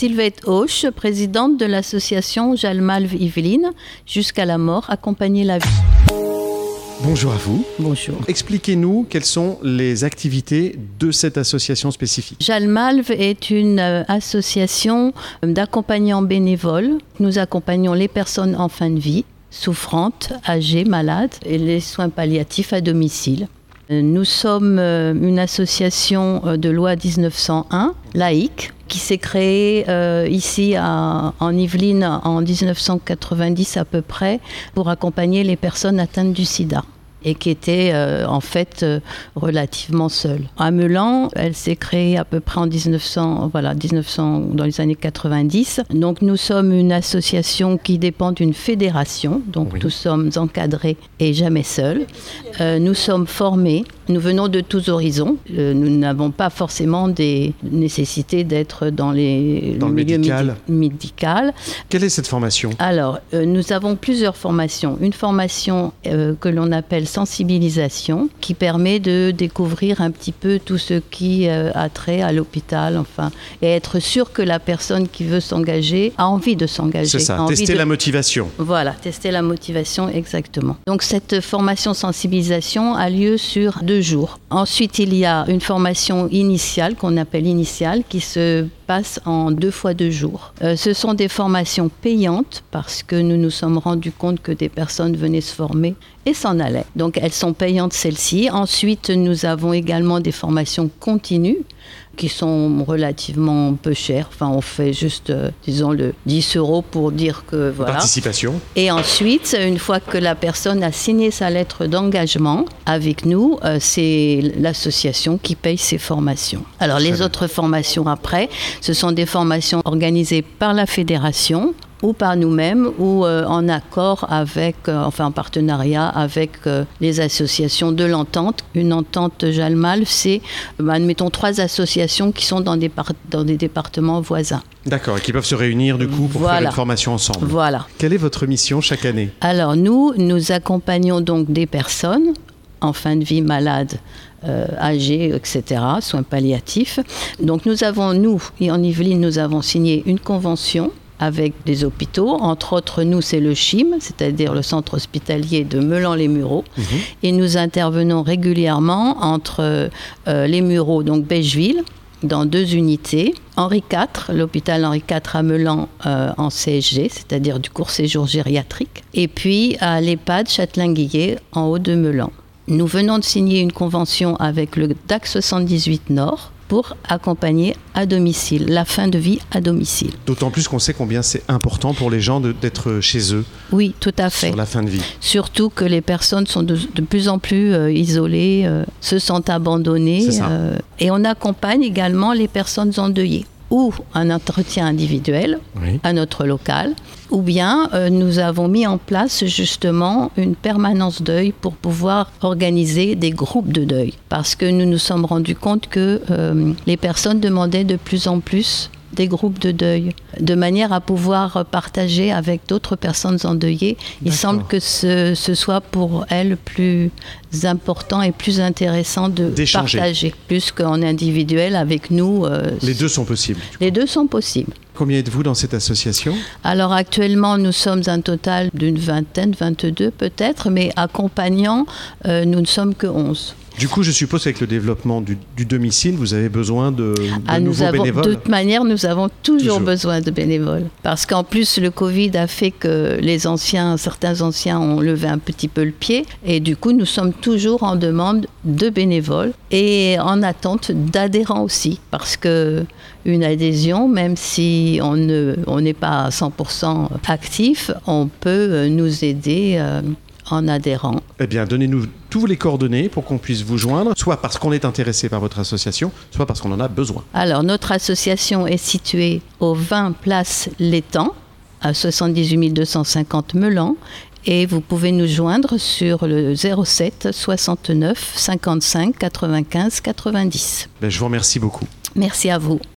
Sylvette Hoche, présidente de l'association Jalmalve Yveline, jusqu'à la mort, accompagner la vie. Bonjour à vous. Bonjour. Expliquez-nous quelles sont les activités de cette association spécifique. Jalmalve est une euh, association d'accompagnants bénévoles. Nous accompagnons les personnes en fin de vie, souffrantes, âgées, malades et les soins palliatifs à domicile. Nous sommes euh, une association euh, de loi 1901, laïque, qui s'est créée euh, ici à- en Yvelines en 1990 à peu près pour accompagner les personnes atteintes du sida et qui était euh, en fait euh, relativement seule. À Melan, elle s'est créée à peu près en 1900, voilà, 1900 dans les années 90. Donc nous sommes une association qui dépend d'une fédération, donc Oui. nous sommes encadrés et jamais seuls. Euh, nous sommes formés, nous venons de tous horizons. Nous n'avons pas forcément des nécessités d'être dans les Dans le milieu médical. médi- médical. Quelle est cette formation? Alors, nous avons plusieurs formations. Une formation que l'on appelle sensibilisation, qui permet de découvrir un petit peu tout ce qui euh, a trait à l'hôpital, enfin, et être sûr que la personne qui veut s'engager a envie de s'engager. C'est ça, tester de- la motivation. voilà, tester la motivation exactement. Donc cette formation sensibilisation a lieu sur deux jours. Ensuite, il y a une formation initiale qu'on appelle initiale qui se en deux fois deux jours. Euh, ce sont des formations payantes parce que nous nous sommes rendus compte que des personnes venaient se former et s'en allaient. Donc elles sont payantes celles-ci. Ensuite, nous avons également des formations continues qui sont relativement peu chères. Enfin, on fait juste, euh, disons, le 10 euros pour dire que voilà. Participation. Et ensuite, une fois que la personne a signé sa lettre d'engagement avec nous, euh, c'est l'association qui paye ses formations. Alors les autres formations après, ce sont des formations organisées par la fédération ou par nous-mêmes ou euh, en accord avec, euh, enfin en partenariat avec euh, les associations de l'entente. Une entente Jalmal, c'est, euh, admettons, trois associations qui sont dans des, par- dans des départements voisins. D'accord, et qui peuvent se réunir du coup pour faire une formation ensemble. Voilà. Quelle est votre mission chaque année? Alors nous, nous accompagnons donc des personnes en fin de vie malades, euh, âgées, etc., soins palliatifs. Donc nous avons, nous, et en Yvelines, nous avons signé une convention avec des hôpitaux. Entre autres, nous, c'est le CHIM, c'est-à-dire le centre hospitalier de Melan-les-Mureaux. Et nous intervenons régulièrement entre euh, les Mureaux, donc Becheville, dans deux unités. Henri IV, l'hôpital Henri IV à Melan euh, en CSG, c'est-à-dire du court séjour gériatrique. Et puis à l'EHPAD Châtelain-Guillet en haut de Melan. Nous venons de signer une convention avec le DAC 78 Nord pour accompagner à domicile, la fin de vie à domicile. D'autant plus qu'on sait combien c'est important pour les gens d'être chez eux Oui, tout à fait. sur la fin de vie. Surtout que les personnes sont de, de plus en plus euh, isolées, euh, se sentent abandonnées. Euh, et on accompagne également les personnes endeuillées ou un entretien individuel Oui. à notre local, ou bien euh, nous avons mis en place justement une permanence deuil pour pouvoir organiser des groupes de deuil. Parce que nous nous sommes rendus compte que euh, les personnes demandaient de plus en plus des groupes de deuil, de manière à pouvoir partager avec d'autres personnes endeuillées. Il semble que ce, ce soit pour elles plus important et plus intéressant de partager, plus qu'en individuel avec nous. euh, Les deux sont possibles. les deux sont possibles. Combien êtes-vous dans cette association? Alors actuellement, nous sommes un total d'une vingtaine, 22 peut-être, mais accompagnants, euh, nous ne sommes que 11. Du coup, je suppose qu'avec le développement du, du domicile, vous avez besoin de, de Ah, nous nouveaux avons, de bénévoles. toute manière, nous avons toujours, Toujours. besoin de bénévoles. Parce qu'en plus, le Covid a fait que les anciens, certains anciens ont levé un petit peu le pied. Et du coup, nous sommes toujours en demande de bénévoles et en attente d'adhérents aussi. Parce que une adhésion, même si on ne- on n'est pas à 100% actif, on peut nous aider euh, en adhérant. Eh bien, donnez-nous tous les coordonnées pour qu'on puisse vous joindre, soit parce qu'on est intéressé par votre association, soit parce qu'on en a besoin. Alors, notre association est située au 20 Place L'Étang, à 78 250 Melan. Et vous pouvez nous joindre sur le 07 69 55 95 90. Ben, je vous remercie beaucoup. Merci à vous.